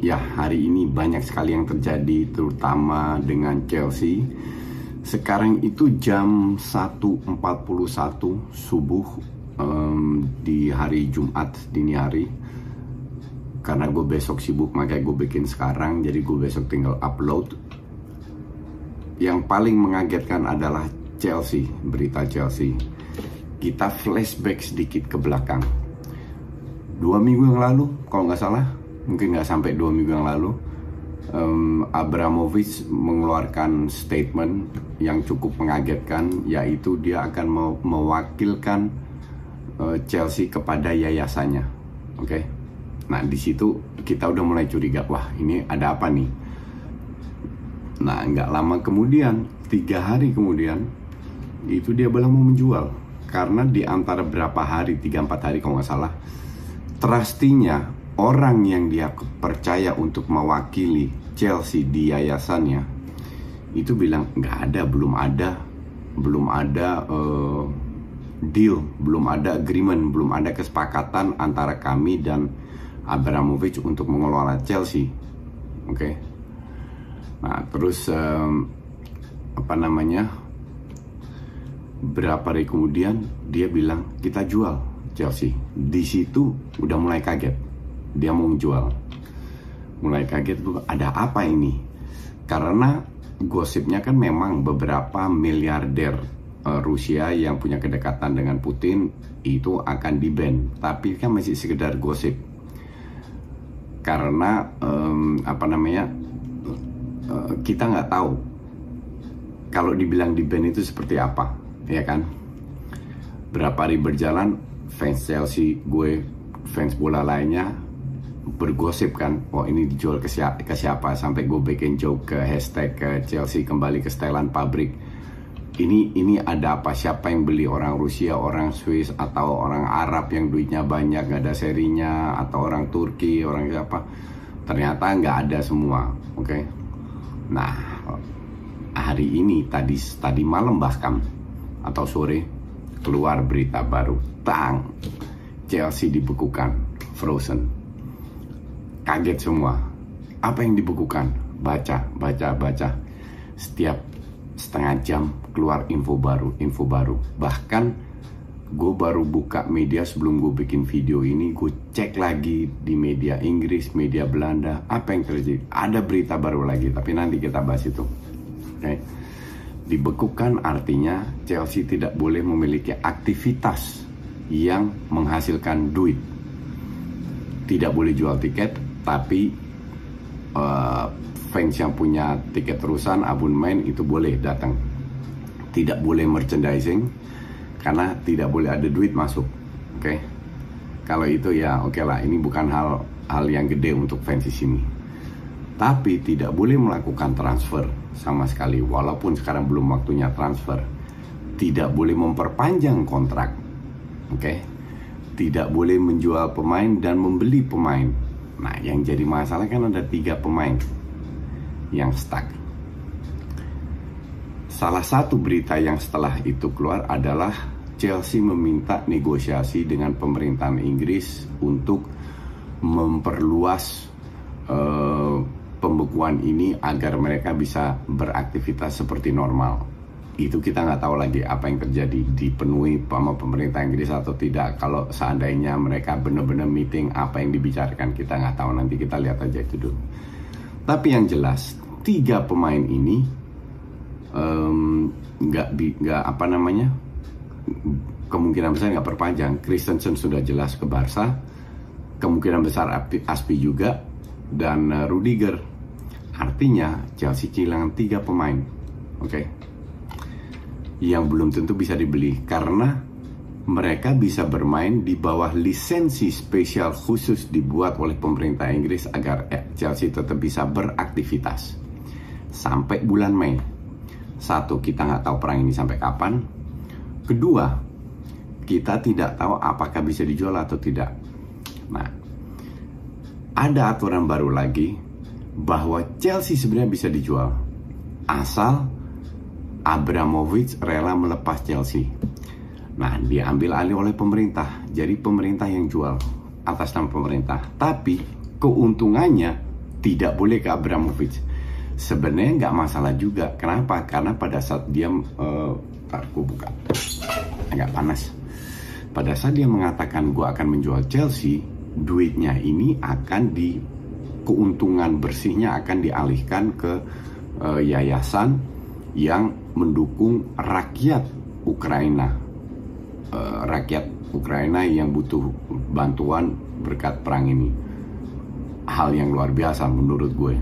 ya, hari ini banyak sekali yang terjadi, terutama dengan Chelsea. Sekarang itu jam 1.41 subuh um, di hari Jumat dini hari. Karena gue besok sibuk, makanya gue bikin sekarang, jadi gue besok tinggal upload. Yang paling mengagetkan adalah Chelsea, berita Chelsea. Kita flashback sedikit ke belakang dua minggu yang lalu kalau nggak salah mungkin nggak sampai dua minggu yang lalu um, Abramovich mengeluarkan statement yang cukup mengagetkan yaitu dia akan me mewakilkan uh, Chelsea kepada yayasannya. Oke? Okay? nah di situ kita udah mulai curiga wah ini ada apa nih? Nah nggak lama kemudian tiga hari kemudian itu dia bilang mau menjual. Karena di antara berapa hari tiga empat hari kalau nggak salah trustinya orang yang dia percaya untuk mewakili Chelsea di yayasannya itu bilang nggak ada belum ada belum ada uh, deal belum ada agreement belum ada kesepakatan antara kami dan Abramovich untuk mengelola Chelsea oke okay? nah terus um, apa namanya berapa hari kemudian dia bilang kita jual Chelsea. Di situ udah mulai kaget. Dia mau jual. Mulai kaget tuh ada apa ini? Karena gosipnya kan memang beberapa miliarder uh, Rusia yang punya kedekatan dengan Putin itu akan di ban. Tapi kan masih sekedar gosip. Karena um, apa namanya? Uh, kita nggak tahu kalau dibilang di ban itu seperti apa, ya kan? Berapa hari berjalan fans Chelsea gue fans bola lainnya bergosip kan oh ini dijual ke siapa, ke siapa sampai gue bikin joke ke hashtag ke Chelsea kembali ke setelan pabrik. Ini ini ada apa? Siapa yang beli? Orang Rusia orang Swiss atau orang Arab yang duitnya banyak gak ada serinya atau orang Turki orang siapa? Ternyata nggak ada semua oke? Okay? nah hari ini tadi tadi malam bahkan atau sore keluar berita baru. Tang! Chelsea dibekukan Frozen kaget semua. Apa yang dibekukan? Baca baca baca. Setiap setengah jam keluar info baru info baru. Bahkan gue baru buka media sebelum gue bikin video ini gue cek lagi di media Inggris media Belanda apa yang terjadi. Ada berita baru lagi tapi nanti kita bahas itu. Oke okay. dibekukan artinya Chelsea tidak boleh memiliki aktivitas yang menghasilkan duit. Tidak boleh jual tiket, tapi uh, fans yang punya tiket terusan, abonemen itu boleh datang. Tidak boleh merchandising karena tidak boleh ada duit masuk. Oke. Okay? Kalau itu ya oke okay lah, ini bukan hal hal yang gede untuk fans di sini. Tapi tidak boleh melakukan transfer sama sekali walaupun sekarang belum waktunya transfer. Tidak boleh memperpanjang kontrak Oke. Okay? Tidak boleh menjual pemain dan membeli pemain. Nah, yang jadi masalah kan ada tiga pemain yang stuck. Salah satu berita yang setelah itu keluar adalah Chelsea meminta negosiasi dengan pemerintahan Inggris untuk memperluas uh, pembekuan ini agar mereka bisa beraktivitas seperti normal itu kita nggak tahu lagi apa yang terjadi dipenuhi sama pemerintah Inggris atau tidak kalau seandainya mereka benar-benar meeting apa yang dibicarakan kita nggak tahu nanti kita lihat aja itu dulu tapi yang jelas tiga pemain ini nggak nggak apa namanya kemungkinan besar nggak perpanjang. Christensen sudah jelas ke Barca, kemungkinan besar Aspi juga dan uh, Rudiger. Artinya Chelsea kehilangan tiga pemain, oke, okay? Yang belum tentu bisa dibeli karena mereka bisa bermain di bawah lisensi spesial khusus dibuat oleh pemerintah Inggris agar eh, Chelsea tetap bisa beraktivitas sampai bulan Mei. Satu, kita nggak tahu perang ini sampai kapan. Kedua, kita tidak tahu apakah bisa dijual atau tidak. Nah, ada aturan baru lagi bahwa Chelsea sebenarnya bisa dijual asal Abramovich rela melepas Chelsea. Nah, diambil alih oleh pemerintah. Jadi pemerintah yang jual atas nama pemerintah. Tapi keuntungannya tidak boleh ke Abramovich. Sebenarnya nggak masalah juga. Kenapa? Karena pada saat dia, uh, aku buka, agak panas pada saat dia mengatakan gue akan menjual Chelsea, duitnya ini akan di keuntungan bersihnya akan dialihkan ke uh, yayasan yang mendukung rakyat Ukraina, uh, rakyat Ukraina yang butuh bantuan berkat perang ini. Hal yang luar biasa menurut gue.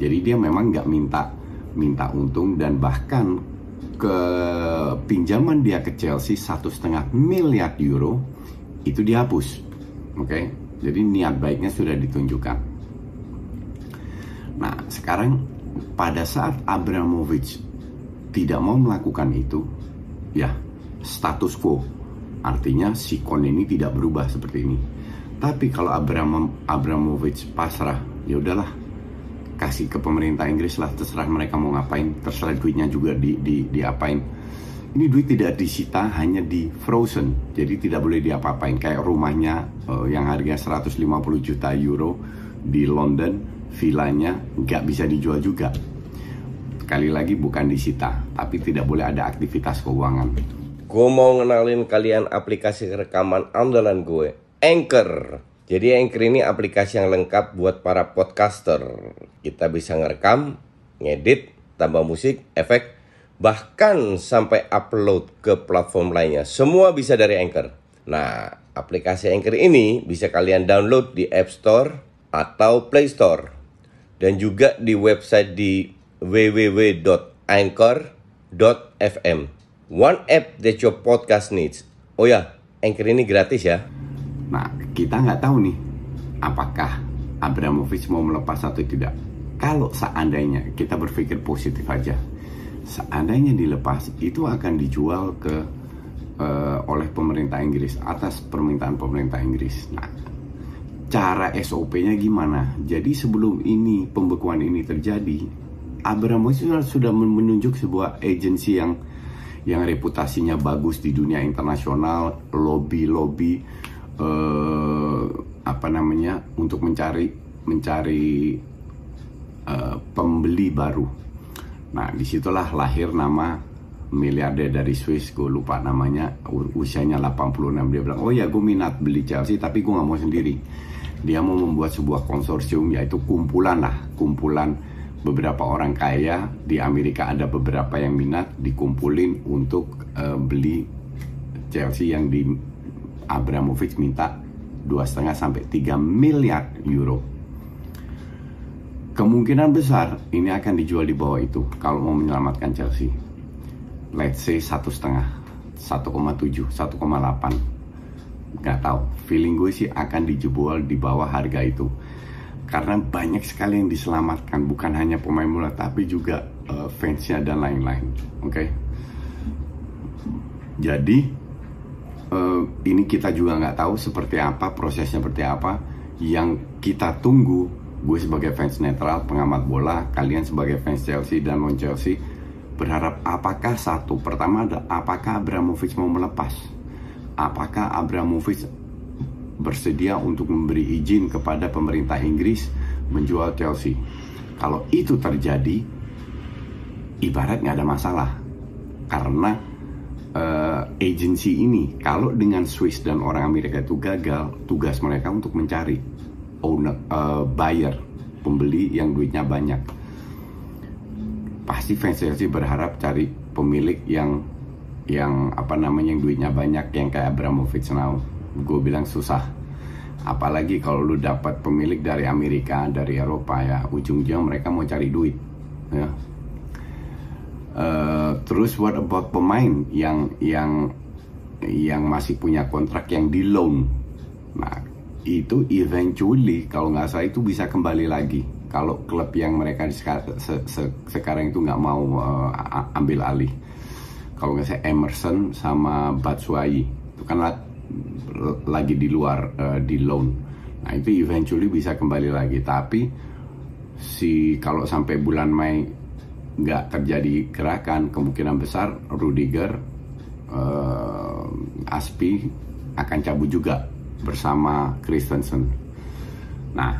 Jadi dia memang nggak minta minta untung dan bahkan ke pinjaman dia ke Chelsea satu setengah miliar euro itu dihapus, oke? Okay? Jadi niat baiknya sudah ditunjukkan. Nah sekarang pada saat Abramovich tidak mau melakukan itu, ya status quo, artinya si kon ini tidak berubah seperti ini. Tapi kalau Abram Abramovich pasrah, ya udahlah kasih ke pemerintah Inggris lah terserah mereka mau ngapain terserah duitnya juga di, di diapain. Ini duit tidak disita hanya di frozen jadi tidak boleh diapa-apain. Kayak rumahnya uh, yang harga 150 juta euro di London villanya nggak bisa dijual juga sekali lagi bukan disita tapi tidak boleh ada aktivitas keuangan gue mau ngenalin kalian aplikasi rekaman andalan gue Anchor jadi Anchor ini aplikasi yang lengkap buat para podcaster. Kita bisa ngerekam, ngedit, tambah musik, efek, bahkan sampai upload ke platform lainnya. Semua bisa dari Anchor. Nah, aplikasi Anchor ini bisa kalian download di App Store atau Play Store. Dan juga di website di www.anchor.fm. One app that your podcast needs. Oh ya, Anchor ini gratis ya. Nah, kita nggak tahu nih apakah Abramovich mau melepas atau tidak. Kalau seandainya kita berpikir positif aja, seandainya dilepas itu akan dijual ke uh, oleh pemerintah Inggris atas permintaan pemerintah Inggris. Nah, cara SOP-nya gimana? Jadi sebelum ini pembekuan ini terjadi, Abramovich sudah, sudah menunjuk sebuah agensi yang yang reputasinya bagus di dunia internasional, lobby-lobby uh, apa namanya untuk mencari mencari uh, pembeli baru. Nah di situlah lahir nama miliarder dari Swiss, gue lupa namanya, usianya 86 dia bilang, oh ya gue minat beli Chelsea tapi gue nggak mau sendiri. Dia mau membuat sebuah konsorsium yaitu kumpulan lah, kumpulan beberapa orang kaya di Amerika ada beberapa yang minat dikumpulin untuk uh, beli Chelsea yang di Abramovich minta 2,5 sampai 3 miliar euro. Kemungkinan besar ini akan dijual di bawah itu kalau mau menyelamatkan Chelsea. Let's say satu setengah, 1,7, 1,8. Gak tahu. Feeling gue sih akan dijual di bawah harga itu. Karena banyak sekali yang diselamatkan, bukan hanya pemain bola tapi juga uh, fansnya dan lain-lain. Oke. Okay? Jadi uh, ini kita juga nggak tahu seperti apa prosesnya seperti apa yang kita tunggu gue sebagai fans netral pengamat bola kalian sebagai fans Chelsea dan non Chelsea berharap apakah satu pertama ada apakah Abramovich mau melepas apakah Abramovich bersedia untuk memberi izin kepada pemerintah Inggris menjual Chelsea. Kalau itu terjadi ibarat nggak ada masalah. Karena uh, agensi ini kalau dengan Swiss dan orang Amerika itu gagal tugas mereka untuk mencari owner uh, buyer pembeli yang duitnya banyak. Pasti fans Chelsea berharap cari pemilik yang yang apa namanya yang duitnya banyak yang kayak Abramovich now gue bilang susah. Apalagi kalau lu dapat pemilik dari Amerika dari Eropa ya ujung-ujungnya mereka mau cari duit ya. Uh, terus what about pemain yang yang yang masih punya kontrak yang di loan? Nah itu eventually kalau nggak salah itu bisa kembali lagi. Kalau klub yang mereka se se se sekarang itu nggak mau uh, ambil alih. Kalau nggak saya Emerson sama Batshuayi. Itu kan lagi di luar uh, di loan. Nah itu eventually bisa kembali lagi. Tapi si kalau sampai bulan Mei nggak terjadi gerakan, kemungkinan besar Rudiger, uh, Aspi akan cabut juga bersama Christensen. Nah,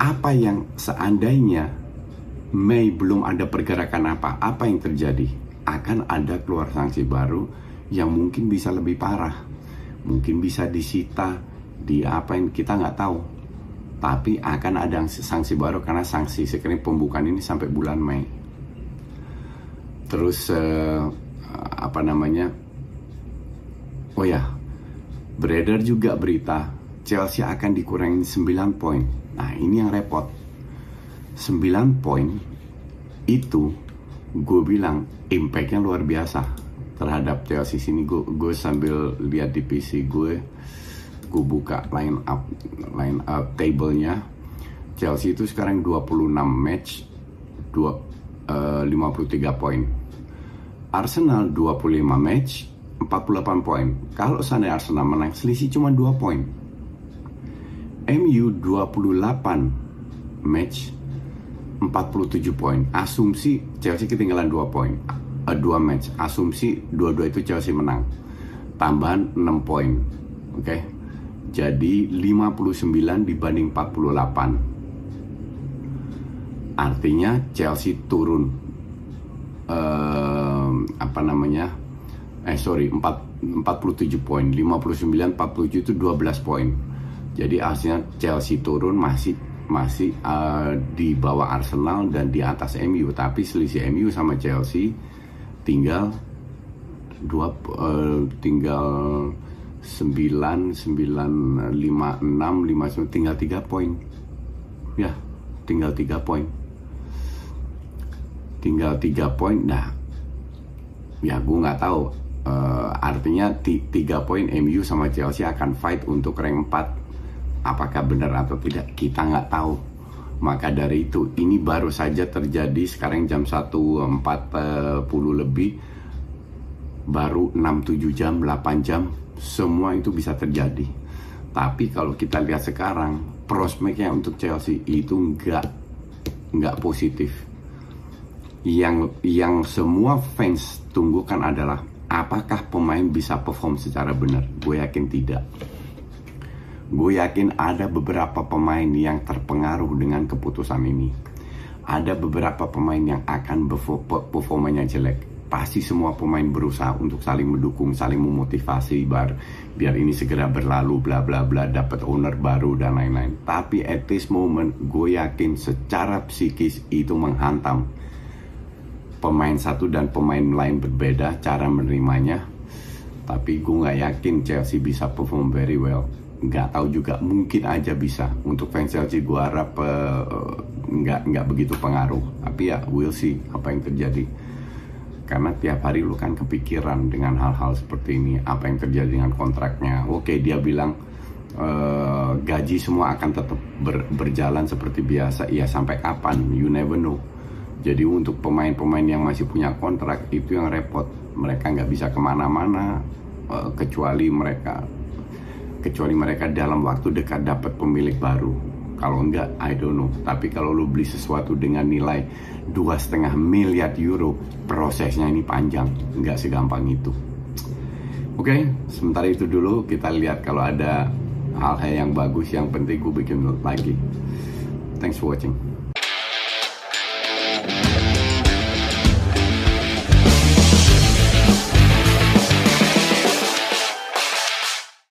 apa yang seandainya Mei belum ada pergerakan apa, apa yang terjadi? Akan ada keluar sanksi baru yang mungkin bisa lebih parah mungkin bisa disita di apa yang kita nggak tahu. Tapi akan ada sanksi baru karena sanksi sekarang pembukaan ini sampai bulan Mei. Terus uh, apa namanya? Oh ya beredar juga berita Chelsea akan dikurangi 9 poin. Nah ini yang repot. 9 poin itu gue bilang impactnya luar biasa terhadap Chelsea sini gue gue sambil lihat di PC gue gue buka line up line up tablenya. Chelsea itu sekarang 26 match 2 uh, 53 poin. Arsenal 25 match 48 poin. Kalau sana Arsenal menang selisih cuma 2 poin. MU 28 match 47 poin. Asumsi Chelsea ketinggalan 2 poin uh, dua match. Asumsi dua-dua itu Chelsea menang. Tambahan 6 poin. Oke? Okay? jadi 59 dibanding 48 artinya Chelsea turun. Uh, apa namanya? Eh sorry 4, 47 poin. 59 47 itu 12 poin. Jadi aslinya Chelsea turun masih masih uh, di bawah Arsenal dan di atas MU tapi selisih MU sama Chelsea tinggal dua uh, tinggal sembilan sembilan lima enam lima tinggal tiga poin. Ya tinggal tiga poin. Tinggal tiga poin nah ya gue nggak tahu uh, artinya tiga poin MU sama Chelsea akan fight untuk rank 4 apakah benar atau tidak kita nggak tahu maka dari itu ini baru saja terjadi sekarang jam 1.40 lebih baru 6-7 jam, 8 jam semua itu bisa terjadi. Tapi kalau kita lihat sekarang prospeknya untuk Chelsea itu enggak enggak positif. Yang yang semua fans tunggukan adalah apakah pemain bisa perform secara benar? Gue yakin tidak. Gue yakin ada beberapa pemain yang terpengaruh dengan keputusan ini. Ada beberapa pemain yang akan performanya jelek. Pasti semua pemain berusaha untuk saling mendukung, saling memotivasi bar biar ini segera berlalu bla bla bla dapat owner baru dan lain-lain. Tapi at this moment gue yakin secara psikis itu menghantam pemain satu dan pemain lain berbeda cara menerimanya. Tapi gue nggak yakin Chelsea bisa perform very well nggak tahu juga mungkin aja bisa. Untuk fans Chelsea gue harap uh, nggak nggak begitu pengaruh. Tapi ya we'll see apa yang terjadi. Karena tiap hari lu kan kepikiran dengan hal-hal seperti ini. Apa yang terjadi dengan kontraknya. Oke dia bilang uh, gaji semua akan tetap ber, berjalan seperti biasa. Ya sampai kapan? You never know. Jadi untuk pemain-pemain yang masih punya kontrak itu yang repot. Mereka nggak bisa ke mana-mana uh, kecuali mereka kecuali mereka dalam waktu dekat dapat pemilik baru. Kalau enggak I don't know. Tapi kalau lu beli sesuatu dengan nilai dua setengah miliar euro prosesnya ini panjang. Nggak segampang itu. Oke okay, sementara itu dulu kita lihat kalau ada hal-hal yang bagus yang penting gue bikin lagi thanks for watching